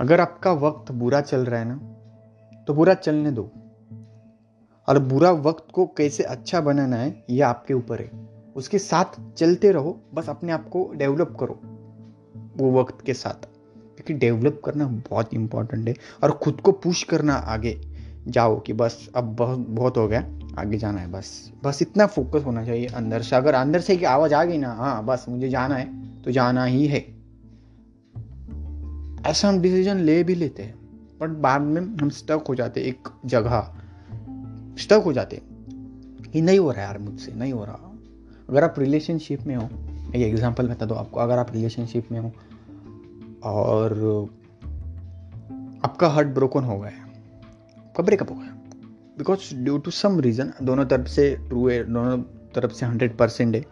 अगर आपका वक्त बुरा चल रहा है ना तो बुरा चलने दो। और बुरा वक्त को कैसे अच्छा बनाना है, ये आपके ऊपर है। उसके साथ चलते रहो, बस अपने आप को डेवलप करो वो वक्त के साथ। क्योंकि डेवलप करना बहुत इंपॉर्टेंट है। और खुद को पुश करना आगे जाओ कि बस अब बहुत बहुत हो गया, आगे जाना है बस। बस इतना फोकस होना चाहिए अंदर से। अगर अंदर से की आवाज़ आ गई ना हाँ बस मुझे जाना है तो जाना ही है। ऐसा हम डिसीज़न ले भी लेते हैं बट बाद में हम स्टक हो जाते एक जगह। स्टक हो जाते ये नहीं हो रहा यार मुझसे, नहीं हो रहा। अगर आप रिलेशनशिप में हो, एक एग्जांपल बता दो आपको, अगर आप रिलेशनशिप में हो और आपका हार्ट ब्रोकन हो गया, आपका ब्रेकअप हो गया because due to some reason दोनों तरफ़ से ट्रू है, दोनों तरफ़ से हंड्रेड परसेंट है,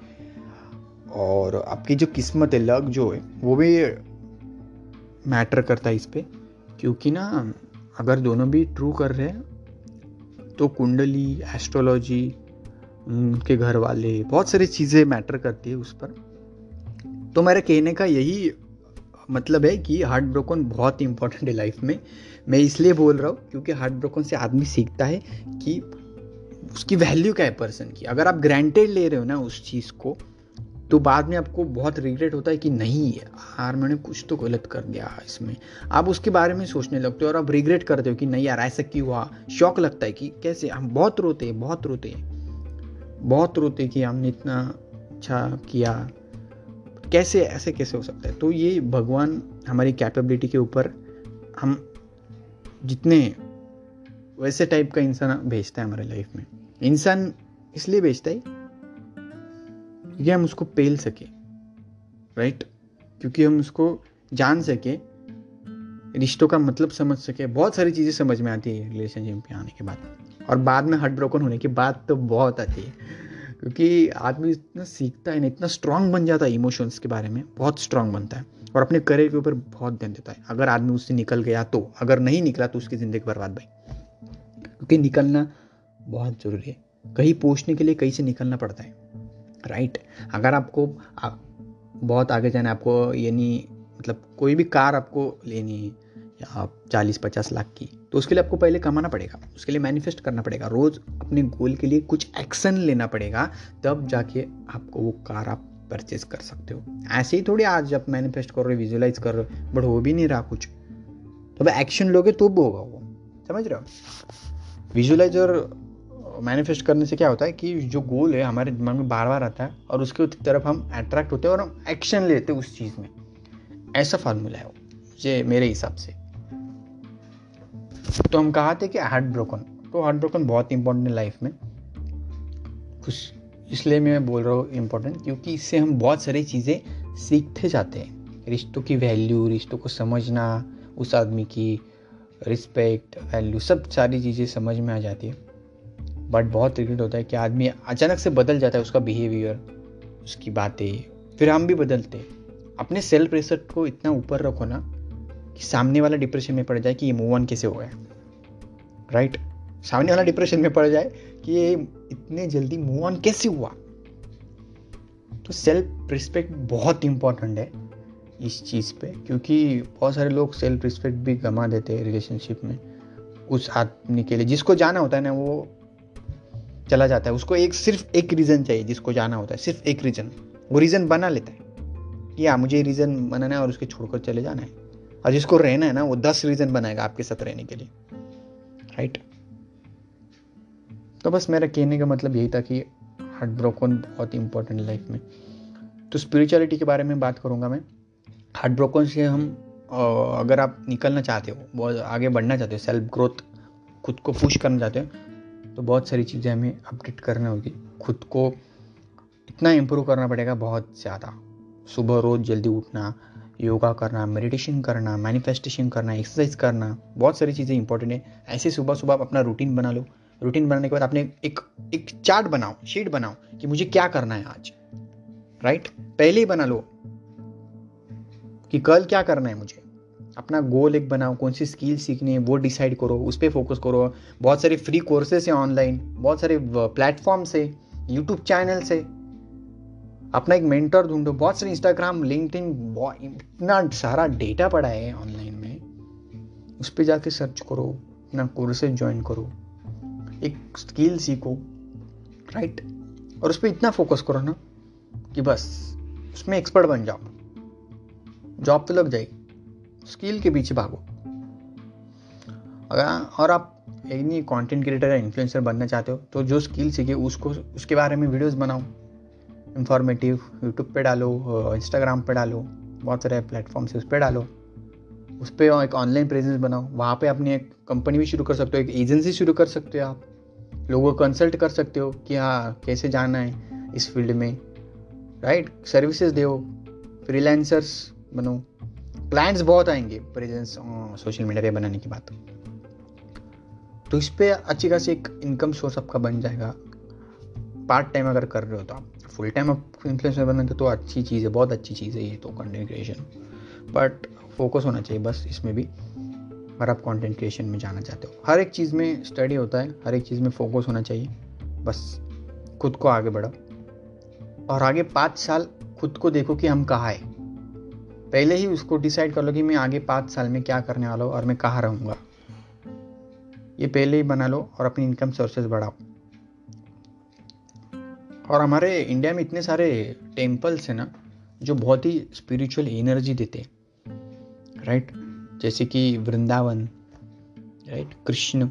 और आपकी जो किस्मत है लक जो है, वो भी मैटर करता है इस पर क्योंकि ना, अगर दोनों भी ट्रू कर रहे हैं तो कुंडली एस्ट्रोलॉजी उनके घर वाले बहुत सारी चीज़ें मैटर करती है उस पर। तो मेरा कहने का यही मतलब है कि हार्ट ब्रोकन बहुत इंपॉर्टेंट है लाइफ में। मैं इसलिए बोल रहा हूँ क्योंकि हार्ट ब्रोकन से आदमी सीखता है कि उसकी वैल्यू क्या है पर्सन की। अगर आप ग्रांटेड ले रहे हो ना उस चीज़ को तो बाद में आपको बहुत रिग्रेट होता है कि नहीं यार, मैंने कुछ तो गलत कर दिया इसमें। आप उसके बारे में सोचने लगते हो और आप रिग्रेट करते हो कि नहीं यार, ऐसा क्यों हुआ? शौक लगता है कि कैसे हम बहुत रोते हैं, बहुत रोते हैं। बहुत रोते कि हमने इतना अच्छा किया। कैसे, ऐसे कैसे हो सकता है? तो ये भगवान हमारी कैपेबिलिटी के ऊपर हम जितने वैसे टाइप का इंसान भेजता है हमारे लाइफ में। इंसान इसलिए भेजता है क्योंकि हम उसको पेल सके राइट क्योंकि हम उसको जान सके, रिश्तों का मतलब समझ सके। बहुत सारी चीज़ें समझ में आती है रिलेशनशिप में आने के बाद। और बाद में हार्ट ब्रोकन होने के बाद तो बहुत आती है। क्योंकि आदमी इतना सीखता है ना, इतना स्ट्रांग बन जाता है इमोशंस के बारे में, बहुत स्ट्रांग बनता है। और अपने करियर के ऊपर बहुत ध्यान देता है। अगर आदमी उससे निकल गया तो अगर नहीं निकला तो उसकी ज़िंदगी बर्बाद भाई। क्योंकि निकलना बहुत ज़रूरी है। कहीं पहुँचने के लिए कहीं से निकलना पड़ता है। राइट? अगर आपको, आप बहुत आगे जाना आपको यानी मतलब कोई भी कार आपको लेनी है, या चालीस, पचास लाख की तो उसके लिए आपको पहले कमाना पड़ेगा। उसके लिए मैनिफेस्ट करना पड़ेगा। रोज़ अपने गोल के लिए कुछ एक्शन लेना पड़ेगा, तब जाके आपको वो कार आप परचेज कर सकते हो। ऐसे ही थोड़ी आज आप मैनिफेस्ट कर रहे हो विजुलाइज कर रहे हो बट हो भी नहीं रहा कुछ। तो एक्शन लोगे तो भी होगा वो। समझ रहे हो? विजुलाइज और मैनिफेस्ट करने से क्या होता है कि जो गोल है, हमारे दिमाग में बार बार आता है और उसके तरफ़ हम अट्रैक्ट होते हैं और हम एक्शन लेते हैं उस चीज़ में। ऐसा फार्मूला है वो, ये मेरे हिसाब से। तो हम कहा थे कि हार्ट ब्रोकन तो हार्ट ब्रोकन बहुत इंपॉर्टेंट है लाइफ में। कुछ इसलिए मैं बोल रहा हूँ इम्पोर्टेंट क्योंकि इससे हम बहुत सारी चीज़ें सीखते जाते हैं। रिश्तों की वैल्यू रिश्तों को समझना, उस आदमी की रिस्पेक्ट वैल्यू सब सारी चीज़ें समझ में आ जाती है। बट बहुत रिग्रेट होता है कि आदमी अचानक से बदल जाता है उसका बिहेवियर उसकी बातें। फिर हम भी बदलते। अपने सेल्फ रिसर्च को इतना ऊपर रखो ना कि सामने वाला डिप्रेशन में पड़ जाए कि ये मूव ऑन कैसे हो गया। राइट सामने वाला डिप्रेशन में पड़ जाए कि ये इतने जल्दी मूव ऑन कैसे हुआ। तो सेल्फ रिस्पेक्ट बहुत इंपॉर्टेंट है इस चीज़ पे, क्योंकि बहुत सारे लोग सेल्फ रिस्पेक्ट भी गमा देते हैं रिलेशनशिप में। उस आदमी के लिए, जिसको जाना होता है ना, वो चला जाता है। उसको एक सिर्फ़ एक रीज़न चाहिए जिसको जाना होता है। सिर्फ़ एक रीज़न वो रीज़न बना लेता है कि हाँ मुझे रीज़न बनाना है और उसके छोड़कर चले जाना है। और जिसको रहना है ना, वो दस रीज़न बनाएगा आपके साथ रहने के लिए। राइट तो बस मेरा कहने का मतलब यही था कि हार्ट ब्रोकन बहुत इंपॉर्टेंट लाइफ में। तो स्पिरिचुअलिटी के बारे में बात करूँगा मैं। हार्ट ब्रोकन से हम अगर आप निकलना चाहते हो, बहुत आगे बढ़ना चाहते हो सेल्फ ग्रोथ खुद को पुश करना चाहते हो तो बहुत सारी चीज़ें हमें अपडेट करना होगी। खुद को इतना इम्प्रूव करना पड़ेगा बहुत ज़्यादा। सुबह रोज़ जल्दी उठना, योगा करना मेडिटेशन करना मैनिफेस्टेशन करना एक्सरसाइज करना, बहुत सारी चीज़ें इंपॉर्टेंट है। ऐसे सुबह सुबह आप अपना रूटीन बना लो। रूटीन बनाने के बाद आपने एक एक चार्ट बनाओ शीट बनाओ कि मुझे क्या करना है आज। राइट पहले ही बना लो कि कल क्या करना है मुझे। अपना गोल एक बनाओ, कौन सी स्किल सीखनी है, वो डिसाइड करो, उस पर फोकस करो। बहुत सारे फ्री कोर्सेस हैं ऑनलाइन बहुत सारे प्लेटफॉर्म्स है यूट्यूब चैनल से अपना एक मेंटर ढूंढो, बहुत सारे इंस्टाग्राम लिंक्डइन इतना सारा डेटा पड़ा है ऑनलाइन में। उस पर जाके सर्च करो, अपना कोर्सेज ज्वाइन करो। एक स्किल सीखो राइट और उस पर इतना फोकस करो ना कि बस, उसमें एक्सपर्ट बन जाओ। जॉब तो लग जाएगी। स्किल के पीछे भागो। अगर और आप नहीं कंटेंट क्रिएटर या इन्फ्लुएंसर बनना चाहते हो तो जो स्किल सीखे, उसको उसके बारे में वीडियोस बनाओ। इंफॉर्मेटिव यूट्यूब पे डालो इंस्टाग्राम पे डालो, बहुत सारे प्लेटफॉर्म से उस पर डालो। उस पर एक ऑनलाइन प्रेजेंस बनाओ। वहाँ पे अपनी एक कंपनी भी शुरू कर सकते हो, एक एजेंसी शुरू कर सकते हो आप। लोगों को कंसल्ट कर सकते हो कि हाँ कैसे जाना है इस फ़ील्ड में? राइट सर्विसेज़ दो। फ्रीलांसर्स बनो। क्लाइंट्स बहुत आएँगे प्रेजेंस सोशल मीडिया पे बनाने की बात तो। इस पर अच्छी खासी एक इनकम सोर्स आपका बन जाएगा। पार्ट टाइम अगर कर रहे हो तो आप फुल टाइम आप इन्फ्लुएंसर बनते तो अच्छी चीज़ है, बहुत अच्छी चीज़ है ये तो कंटेंट क्रिएशन बट फोकस होना चाहिए बस इसमें भी, अगर आप कंटेंट क्रिएशन में जाना चाहते हो। हर एक चीज़ में स्टडी होता है, हर एक चीज़ में फोकस होना चाहिए, बस खुद को आगे बढ़ाओ। और आगे पाँच साल खुद को देखो कि हम कहाँ है। पहले ही उसको डिसाइड कर लो कि मैं आगे पाँच साल में क्या करने वाला हूँ और मैं कहाँ रहूँगा। ये पहले ही बना लो और अपनी इनकम सोर्सेज बढ़ाओ। और हमारे इंडिया में इतने सारे टेम्पल्स हैं ना, जो बहुत ही स्पिरिचुअल एनर्जी देते हैं। राइट जैसे कि वृंदावन राइट कृष्ण,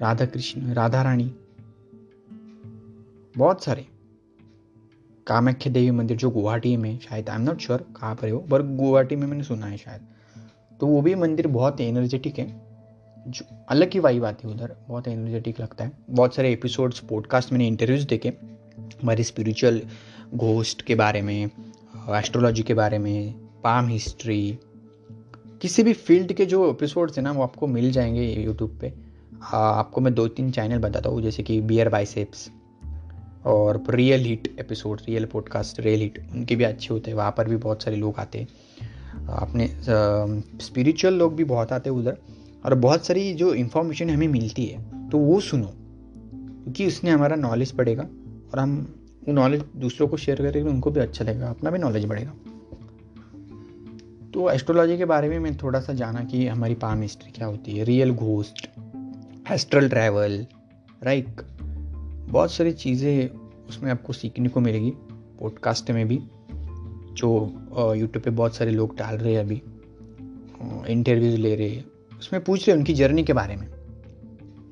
राधा कृष्ण, राधा रानी, बहुत सारे। कामाख्या देवी मंदिर जो गुवाहाटी में शायद आई एम नॉट श्योर कहाँ पर है वो, पर गुवाहाटी में मैंने सुना है शायद। तो वो भी मंदिर बहुत एनर्जेटिक है, जो अलग ही वाइब आती है उधर, बहुत एनर्जेटिक लगता है। बहुत सारे एपिसोड्स पॉडकास्ट मैंने इंटरव्यूज़ देखे, हमारे स्पिरिचुअल घोस्ट के बारे में एस्ट्रोलॉजी के बारे में पाम हिस्ट्री किसी भी फ़ील्ड के जो एपिसोड्स हैं ना, वो आपको मिल जाएँगे यूट्यूब पे। आपको मैं दो तीन चैनल बताता हूँ, जैसे कि बियर बाइसेप्स और real hit episode real podcast real hit उनके भी अच्छे होते हैं, वहाँ पर भी बहुत सारे लोग आते हैं। अपने स्पिरिचुअल लोग भी बहुत आते हैं उधर, और बहुत सारी जो इन्फॉर्मेशन हमें मिलती है तो वो सुनो, क्योंकि उसने हमारा नॉलेज बढ़ेगा, और हम वो नॉलेज दूसरों को शेयर करेंगे, उनको भी अच्छा लगेगा, अपना भी नॉलेज बढ़ेगा। तो एस्ट्रोलॉजी के बारे में मैं थोड़ा सा जाना कि हमारी पाम हिस्ट्री क्या होती है real ghost astral travel right बहुत सारी चीज़ें उसमें आपको सीखने को मिलेगी पॉडकास्ट में भी, जो यूट्यूब पे बहुत सारे लोग डाल रहे हैं अभी इंटरव्यूज़ ले रहे हैं, उसमें पूछ रहे हैं उनकी जर्नी के बारे में।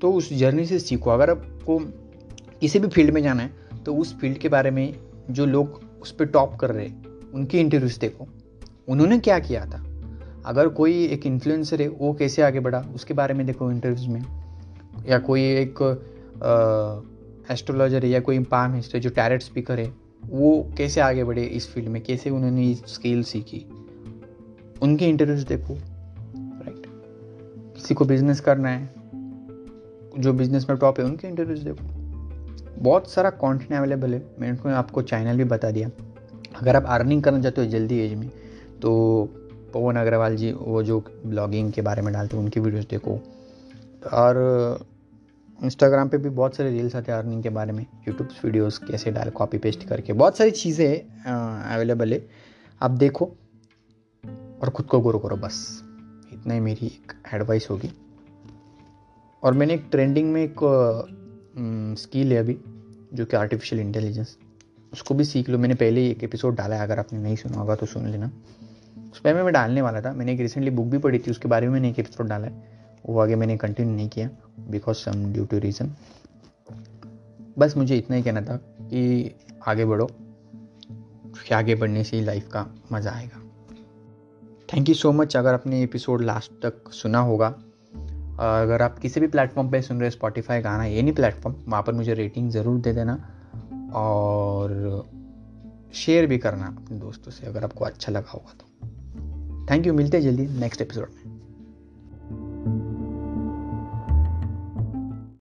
तो उस जर्नी से सीखो। अगर आपको किसी भी फ़ील्ड में जाना है तो उस फ़ील्ड के बारे में जो लोग उस पर टॉप कर रहे हैं, उनकी इंटरव्यूज़ देखो। उन्होंने क्या किया था? अगर कोई एक इन्फ्लुएंसर है, वो कैसे आगे बढ़ा? उसके बारे में देखो इंटरव्यूज़ में। या कोई एक एस्ट्रोलॉजर है या कोई पाम हिस्टर जो टैरेट स्पीकर है, वो कैसे आगे बढ़े इस फ़ील्ड में? कैसे उन्होंने स्किल सीखी? उनके इंटरव्यूज़ देखो राइट किसी को बिज़नेस करना है, जो बिज़नेस में टॉप है, उनके इंटरव्यूज़ देखो। बहुत सारा कंटेंट अवेलेबल है। मैंने आपको चैनल भी बता दिया। अगर आप अर्निंग करना चाहते हो जल्दी एज में तो पवन अग्रवाल जी, वो जो ब्लॉगिंग के बारे में डालते हैं, उनकी वीडियोस देखो। और इंस्टाग्राम पे भी बहुत सारे रील्स आते हैं अर्निंग के बारे में यूट्यूब वीडियोस कैसे डाल कॉपी पेस्ट करके, बहुत सारी चीज़ें अवेलेबल है। आप देखो और ख़ुद को ग्रो करो बस। इतना ही मेरी एक एडवाइस होगी। और मैंने एक ट्रेंडिंग में एक स्किल है अभी, जो कि आर्टिफिशियल इंटेलिजेंस उसको भी सीख लो। मैंने पहले ही एक एपिसोड डाला है, अगर आपने नहीं सुना होगा तो सुन लेना। उस पर मैं डालने वाला था। मैंने एक रिसेंटली बुक भी पढ़ी थी, उसके बारे में मैंने एक एपिसोड डाला है। वो आगे मैंने कंटिन्यू नहीं किया because some due to reason बस मुझे इतना ही कहना था कि आगे बढ़ो आगे बढ़ने से ही लाइफ का मज़ा आएगा। थैंक यू सो मच अगर आपने एपिसोड लास्ट तक सुना होगा, अगर आप किसी भी प्लेटफॉर्म पे सुन रहे हो स्पॉटीफाई गाना नहीं प्लेटफॉर्म वहाँ पर मुझे रेटिंग ज़रूर दे देना और शेयर भी करना अपने दोस्तों से, अगर आपको अच्छा लगा होगा तो। थैंक यू मिलते हैं जल्दी नेक्स्ट एपिसोड में।